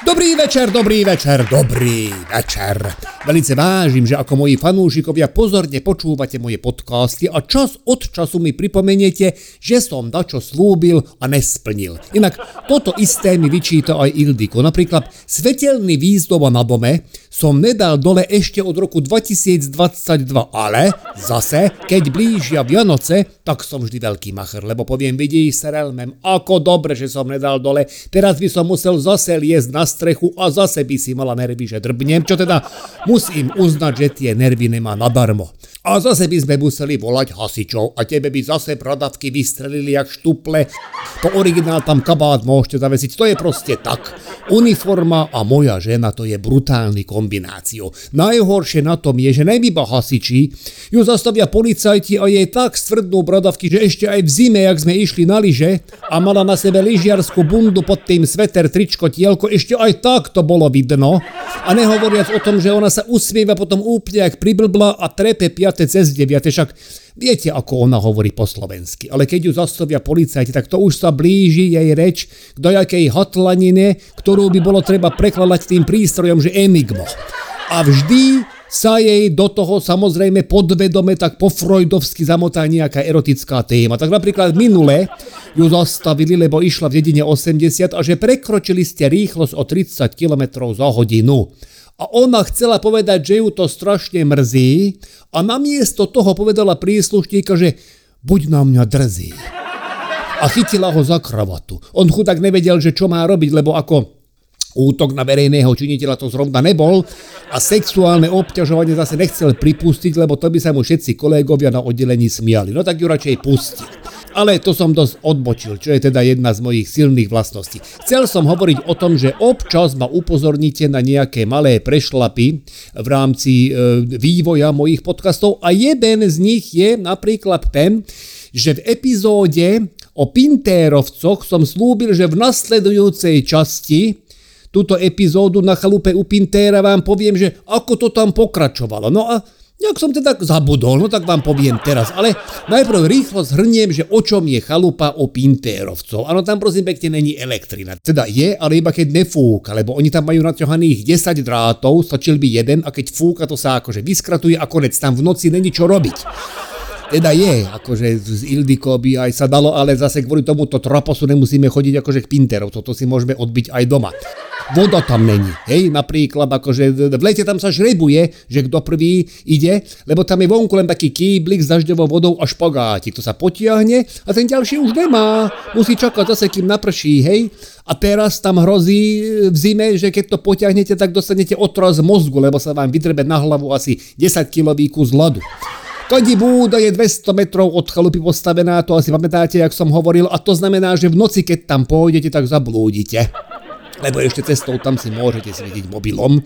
Dobrý večer, dobrý večer, dobrý večer. Velice vážim, že ako moji fanúšikovia pozorne počúvate moje podcasty a čas od času mi pripomeniete, že som dačo slúbil a nesplnil. Inak toto isté mi vyčíta aj Ildiko. Napríklad svetelný výzdoba na dome som nedal dole ešte od roku 2022, ale zase, keď blížia Vianoce, tak som vždy veľký macher, lebo poviem, vidíš, Serelmem, ako dobre, že som nedal dole, teraz by som musel zase liesť na strechu a zase by si mala nervy, že drbnem, čo teda? Musím uznať, že tie nervy nemá nadarmo. A zase by sme museli volať hasičov a tebe by zase prodavky vystrelili jak štuple. Po originál tam kabát môžete zavesiť, to je proste tak. Uniforma a moja žena to je brutálny kombináciu. Najhoršie na tom je, že nebyba hasiči, ju zastavia policajti a jej tak stvrdnú bradavky, že ešte aj v zime, jak sme išli na lyže a mala na sebe lyžiarskú bundu pod tým sveter, tričko, tielko, ešte aj tak to bolo vidno. A nehovoriac o tom, že ona sa usmieva potom úplne jak priblbla a trepe piate cez deviate, však viete, ako ona hovorí po slovensky. Ale keď ju zastavia policajti, tak to už sa blíži jej reč k dojakej hotlanine, ktorú by bolo treba prekladať tým prístrojom, že enigmo. A vždy sa jej do toho samozrejme podvedome tak po freudovsky zamotá nejaká erotická téma. Tak napríklad minule ju zastavili, lebo išla v dedine 80 a že prekročili ste rýchlosť o 30 km za hodinu. A ona chcela povedať, že ju to strašne mrzí a namiesto toho povedala príslušníka, že buď na mňa drzí. A chytila ho za kravatu. On chudák nevedel, že čo má robiť, lebo ako Útok na verejného činiteľa to zrovna nebol a sexuálne obťažovanie zase nechcel pripustiť, lebo to by sa mu všetci kolegovia na oddelení smiali. No tak ju radšej pustil. Ale to som dosť odbočil, čo je teda jedna z mojich silných vlastností. Chcel som hovoriť o tom, že občas ma upozorníte na nejaké malé prešlapy v rámci e, vývoja mojich podcastov a jeden z nich je napríklad ten, že v epizóde o Pintérovcoch som slúbil, že v nasledujúcej časti túto epizódu na chalupe u Pintéra vám poviem, že ako to tam pokračovalo. No a nejak som teda zabudol, no tak vám poviem teraz, ale najprv rýchlo zhrniem, že o čom je chalupa o Pintérovcov. Áno, tam prosím pekne není elektrina. Teda je, ale iba keď nefúka, lebo oni tam majú naťahaných 10 drátov, stačil by jeden a keď fúka, to sa akože vyskratuje a konec. Tam v noci není čo robiť. Teda je, akože z Ildiko by aj sa dalo, ale zase kvôli tomuto traposu nemusíme chodiť akože k Pinterov, toto si môžeme odbiť aj doma voda tam není. Hej, napríklad, akože v lete tam sa žrebuje, že kto prvý ide, lebo tam je vonku len taký kýblik s dažďovou vodou a špagátik. To sa potiahne a ten ďalší už nemá. Musí čakať zase, kým naprší, hej. A teraz tam hrozí v zime, že keď to potiahnete, tak dostanete otraz mozgu, lebo sa vám vytrebe na hlavu asi 10 kilový kus ľadu. Kadi búda je 200 metrov od chalupy postavená, to asi pamätáte, jak som hovoril, a to znamená, že v noci, keď tam pôjdete, tak zablúdite lebo ešte cestou tam si môžete svietiť mobilom.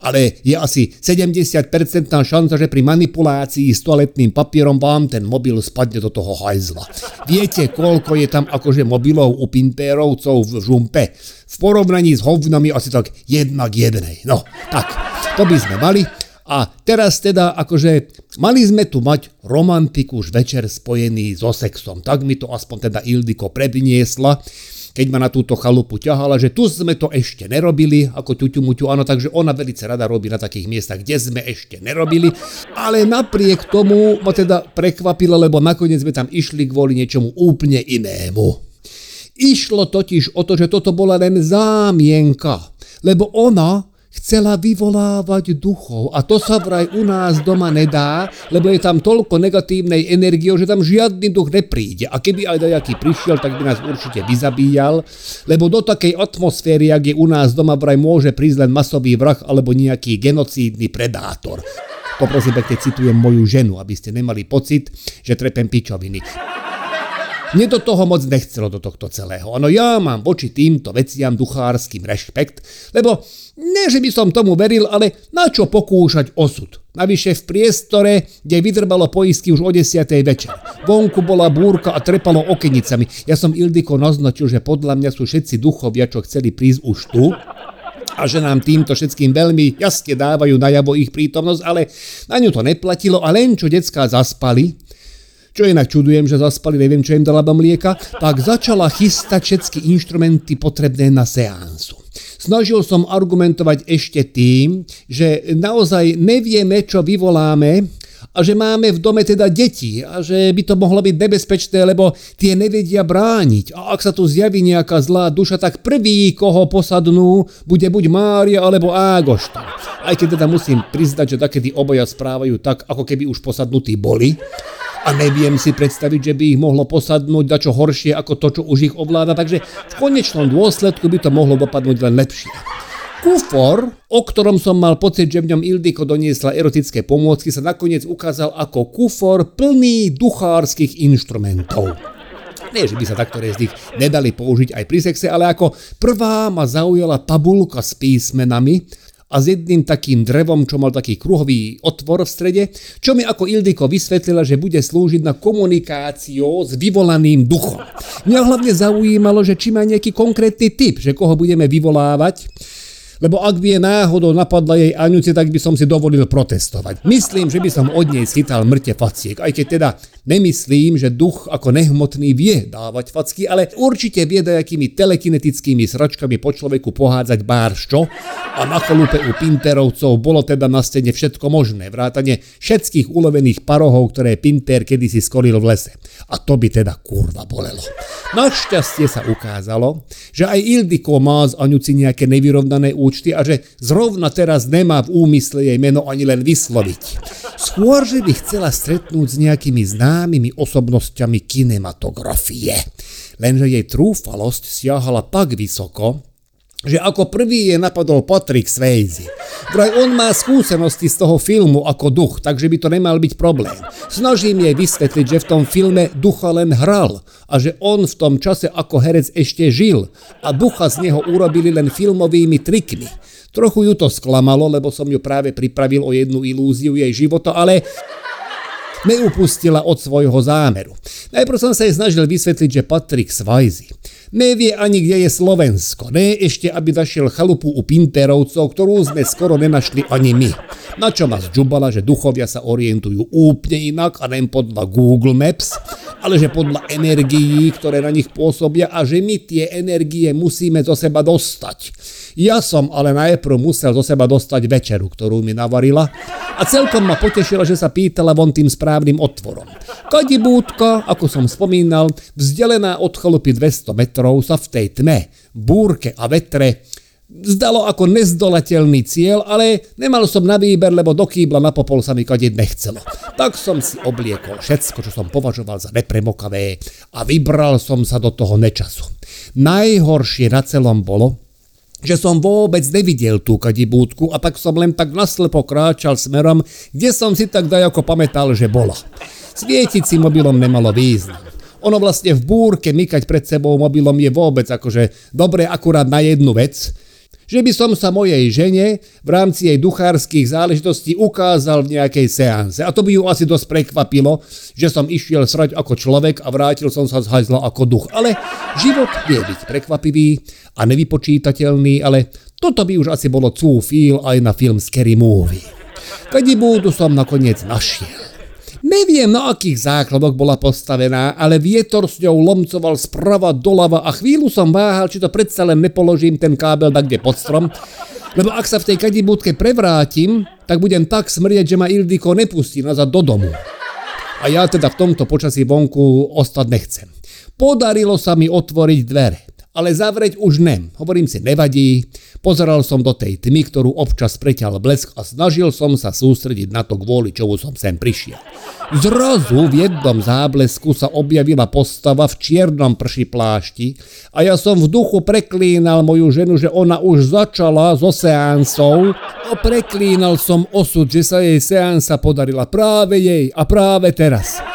Ale je asi 70% šanca, že pri manipulácii s toaletným papierom vám ten mobil spadne do toho hajzla. Viete, koľko je tam akože mobilov u Pintérovcov v žumpe? V porovnaní s hovnami asi tak jedna k jednej. No, tak, to by sme mali. A teraz teda akože mali sme tu mať romantiku večer spojený so sexom. Tak mi to aspoň teda Ildiko predniesla keď ma na túto chalupu ťahala, že tu sme to ešte nerobili, ako ťuťu muťu, áno, takže ona veľmi rada robí na takých miestach, kde sme ešte nerobili, ale napriek tomu ma teda prekvapilo, lebo nakoniec sme tam išli kvôli niečomu úplne inému. Išlo totiž o to, že toto bola len zámienka, lebo ona chcela vyvolávať duchov a to sa vraj u nás doma nedá, lebo je tam toľko negatívnej energie, že tam žiadny duch nepríde. A keby aj dajaký prišiel, tak by nás určite vyzabíjal, lebo do takej atmosféry, jak je u nás doma, vraj môže prísť len masový vrah alebo nejaký genocídny predátor. Poprosím pekne citujem moju ženu, aby ste nemali pocit, že trepem pičoviny. Mne do toho moc nechcelo do tohto celého. Ano, ja mám voči týmto veciam duchárským rešpekt, lebo ne, že by som tomu veril, ale na čo pokúšať osud? Navyše v priestore, kde vydrbalo poistky už o 10. večer. Vonku bola búrka a trepalo okenicami. Ja som Ildiko naznačil, že podľa mňa sú všetci duchovia, čo chceli prísť už tu, a že nám týmto všetkým veľmi jasne dávajú najavo ich prítomnosť, ale na ňu to neplatilo a len čo decká zaspali, čo inak čudujem, že zaspali, neviem, čo im dala mlieka, tak začala chystať všetky inštrumenty potrebné na seánsu. Snažil som argumentovať ešte tým, že naozaj nevieme, čo vyvoláme, a že máme v dome teda deti a že by to mohlo byť nebezpečné, lebo tie nevedia brániť. A ak sa tu zjaví nejaká zlá duša, tak prvý, koho posadnú, bude buď Mária alebo Ágošta. Aj keď teda musím priznať, že takedy oboja správajú tak, ako keby už posadnutí boli. A neviem si predstaviť, že by ich mohlo posadnúť dačo horšie ako to, čo už ich ovláda, takže v konečnom dôsledku by to mohlo dopadnúť len lepšie. Kufor, o ktorom som mal pocit, že v ňom Ildiko doniesla erotické pomôcky, sa nakoniec ukázal ako kufor plný duchárskych inštrumentov. Nie, že by sa taktoré z nich nedali použiť aj pri sexe, ale ako prvá ma zaujala tabulka s písmenami a s jedným takým drevom, čo mal taký kruhový otvor v strede, čo mi ako Ildiko vysvetlila, že bude slúžiť na komunikáciu s vyvolaným duchom. Mňa hlavne zaujímalo, že či má nejaký konkrétny typ, že koho budeme vyvolávať, lebo ak by je náhodou napadla jej Aňuci, tak by som si dovolil protestovať. Myslím, že by som od nej schytal mŕte faciek, aj keď teda nemyslím, že duch ako nehmotný vie dávať facky, ale určite vie dajakými telekinetickými sračkami po človeku pohádzať bárščo a na chalupe u Pinterovcov bolo teda na stene všetko možné, vrátane všetkých ulovených parohov, ktoré Pinter kedysi skolil v lese. A to by teda kurva bolelo. Našťastie sa ukázalo, že aj Ildiko má z Aňuci nejaké nevyrovnané účty účty a že zrovna teraz nemá v úmysle jej meno ani len vysloviť. Skôr, že by chcela stretnúť s nejakými známymi osobnosťami kinematografie. Lenže jej trúfalosť siahala tak vysoko, že ako prvý je napadol Patrick Swayze. Vraj on má skúsenosti z toho filmu ako duch, takže by to nemal byť problém. Snažím jej vysvetliť, že v tom filme ducha len hral a že on v tom čase ako herec ešte žil a ducha z neho urobili len filmovými trikmi. Trochu ju to sklamalo, lebo som ju práve pripravil o jednu ilúziu jej života, ale neupustila od svojho zámeru. Najprv som sa jej snažil vysvetliť, že Patrick Swayze Nevie ani, kde je Slovensko. Ne ešte, aby zašiel chalupu u Pinterovcov, ktorú sme skoro nenašli ani my. Na čo ma zžubala, že duchovia sa orientujú úplne inak a len podľa Google Maps, ale že podľa energií, ktoré na nich pôsobia a že my tie energie musíme zo seba dostať. Ja som ale najprv musel zo seba dostať večeru, ktorú mi navarila a celkom ma potešila, že sa pýtala von tým správnym otvorom. Kadibúdka, ako som spomínal, vzdialená od chalupy 200 metrov sa v tej tme, búrke a vetre zdalo ako nezdolateľný cieľ, ale nemal som na výber, lebo do kýbla na popol sa mi kadiť nechcelo. Tak som si obliekol všetko, čo som považoval za nepremokavé a vybral som sa do toho nečasu. Najhoršie na celom bolo, že som vôbec nevidel tú kadibúdku a tak som len tak naslepo kráčal smerom, kde som si tak dajako pamätal, že bola. Svietiť si mobilom nemalo význam. Ono vlastne v búrke mykať pred sebou mobilom je vôbec akože dobre akurát na jednu vec, že by som sa mojej žene v rámci jej duchárskych záležitostí ukázal v nejakej seanse. A to by ju asi dosť prekvapilo, že som išiel srať ako človek a vrátil som sa z hajzla ako duch. Ale život vie byť prekvapivý a nevypočítateľný, ale toto by už asi bolo cú feel aj na film Scary Movie. Kadibúdu som nakoniec našiel. Neviem, na akých základoch bola postavená, ale vietor s ňou lomcoval sprava doľava a chvíľu som váhal, či to predsa len nepoložím ten kábel tak kde pod strom, lebo ak sa v tej kadibúdke prevrátim, tak budem tak smrieť, že ma Ildiko nepustí nazad do domu. A ja teda v tomto počasí vonku ostať nechcem. Podarilo sa mi otvoriť dvere ale zavrieť už nem. Hovorím si, nevadí. Pozeral som do tej tmy, ktorú občas preťal blesk a snažil som sa sústrediť na to, kvôli čomu som sem prišiel. Zrazu v jednom záblesku sa objavila postava v čiernom prši plášti a ja som v duchu preklínal moju ženu, že ona už začala so seansou a preklínal som osud, že sa jej seansa podarila práve jej a práve teraz.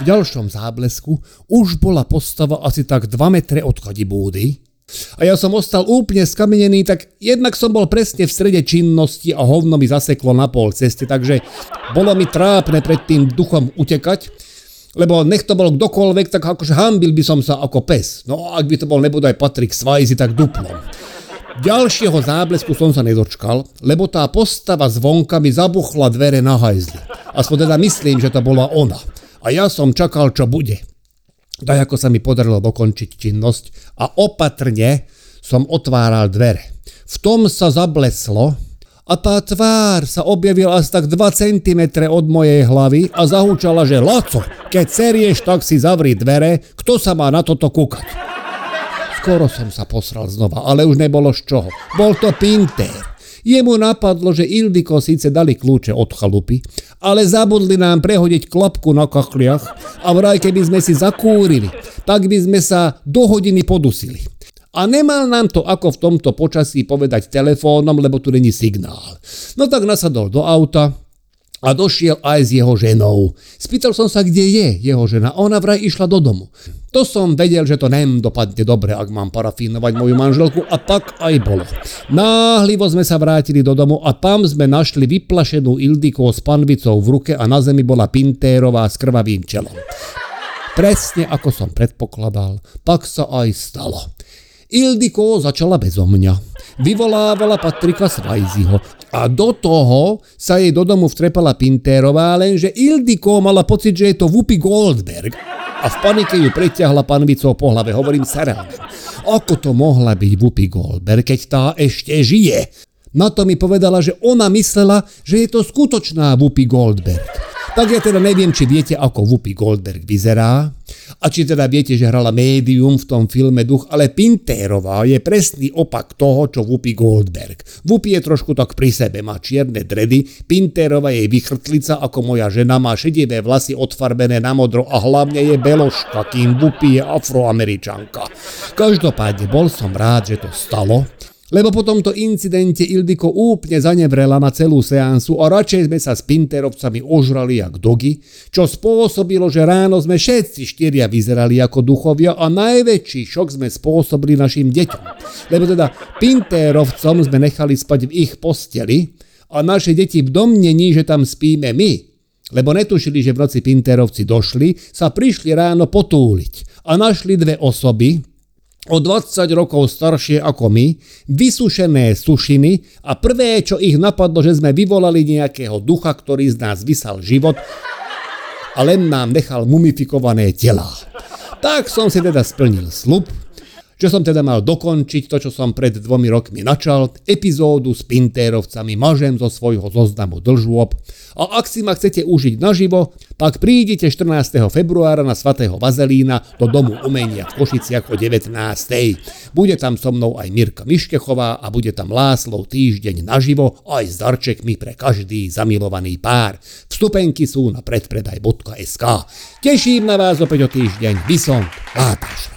V ďalšom záblesku už bola postava asi tak 2 metre od kadibúdy a ja som ostal úplne skamenený, tak jednak som bol presne v strede činnosti a hovno mi zaseklo na pol ceste, takže bolo mi trápne pred tým duchom utekať, lebo nech to bol kdokoľvek, tak akože hambil by som sa ako pes. No a ak by to bol nebodaj Patrick Swayze, tak duplom. Ďalšieho záblesku som sa nedočkal, lebo tá postava zvonka mi zabuchla dvere na hajzli. Aspoň teda myslím, že to bola ona a ja som čakal, čo bude. Tak ako sa mi podarilo dokončiť činnosť a opatrne som otváral dvere. V tom sa zableslo a tá tvár sa objavila asi tak 2 cm od mojej hlavy a zahúčala, že Laco, keď serieš, tak si zavri dvere, kto sa má na toto kúkať. Skoro som sa posral znova, ale už nebolo z čoho. Bol to Pinter. Jemu napadlo, že Ildiko síce dali kľúče od chalupy, ale zabudli nám prehodiť klapku na kachliach a vraj keby sme si zakúrili, tak by sme sa do hodiny podusili. A nemal nám to ako v tomto počasí povedať telefónom, lebo tu není signál. No tak nasadol do auta, a došiel aj s jeho ženou. Spýtal som sa, kde je jeho žena ona vraj išla do domu. To som vedel, že to nem dopadne dobre, ak mám parafínovať moju manželku a tak aj bolo. Náhlivo sme sa vrátili do domu a tam sme našli vyplašenú Ildiku s panvicou v ruke a na zemi bola Pintérová s krvavým čelom. Presne ako som predpokladal, tak sa aj stalo. Ildiko začala bezo mňa. Vyvolávala Patrika Svajziho a do toho sa jej do domu vtrepala Pintérová, lenže Ildiko mala pocit, že je to Whoopi Goldberg a v panike ju preťahla panvicou po hlave. Hovorím sa Ako to mohla byť Whoopi Goldberg, keď tá ešte žije? Na to mi povedala, že ona myslela, že je to skutočná Whoopi Goldberg. Tak ja teda neviem, či viete, ako Whoopi Goldberg vyzerá a či teda viete, že hrala médium v tom filme Duch, ale Pintérová je presný opak toho, čo Whoopi Goldberg. Whoopi je trošku tak pri sebe, má čierne dredy, Pintérová je vychrtlica, ako moja žena, má šedivé vlasy odfarbené na modro a hlavne je beložka, kým Whoopi je afroameričanka. Každopádne bol som rád, že to stalo, lebo po tomto incidente Ildiko úplne zanevrela na celú seansu a radšej sme sa s Pinterovcami ožrali jak dogy, čo spôsobilo, že ráno sme všetci štyria vyzerali ako duchovia a najväčší šok sme spôsobili našim deťom. Lebo teda Pinterovcom sme nechali spať v ich posteli a naše deti v domnení, že tam spíme my, lebo netušili, že v noci Pinterovci došli, sa prišli ráno potúliť a našli dve osoby, o 20 rokov staršie ako my, vysušené sušiny a prvé, čo ich napadlo, že sme vyvolali nejakého ducha, ktorý z nás vysal život a len nám nechal mumifikované telá. Tak som si teda splnil slub, že som teda mal dokončiť to, čo som pred dvomi rokmi načal, epizódu s Pintérovcami mažem zo svojho zoznamu dlžôb. A ak si ma chcete užiť naživo, tak prídite 14. februára na svatého Vazelína do Domu umenia v Košiciach o 19. Bude tam so mnou aj Mirka Miškechová a bude tam Láslov týždeň naživo aj s darčekmi pre každý zamilovaný pár. Vstupenky sú na predpredaj.sk. Teším na vás opäť o týždeň. Vysont, Látaš.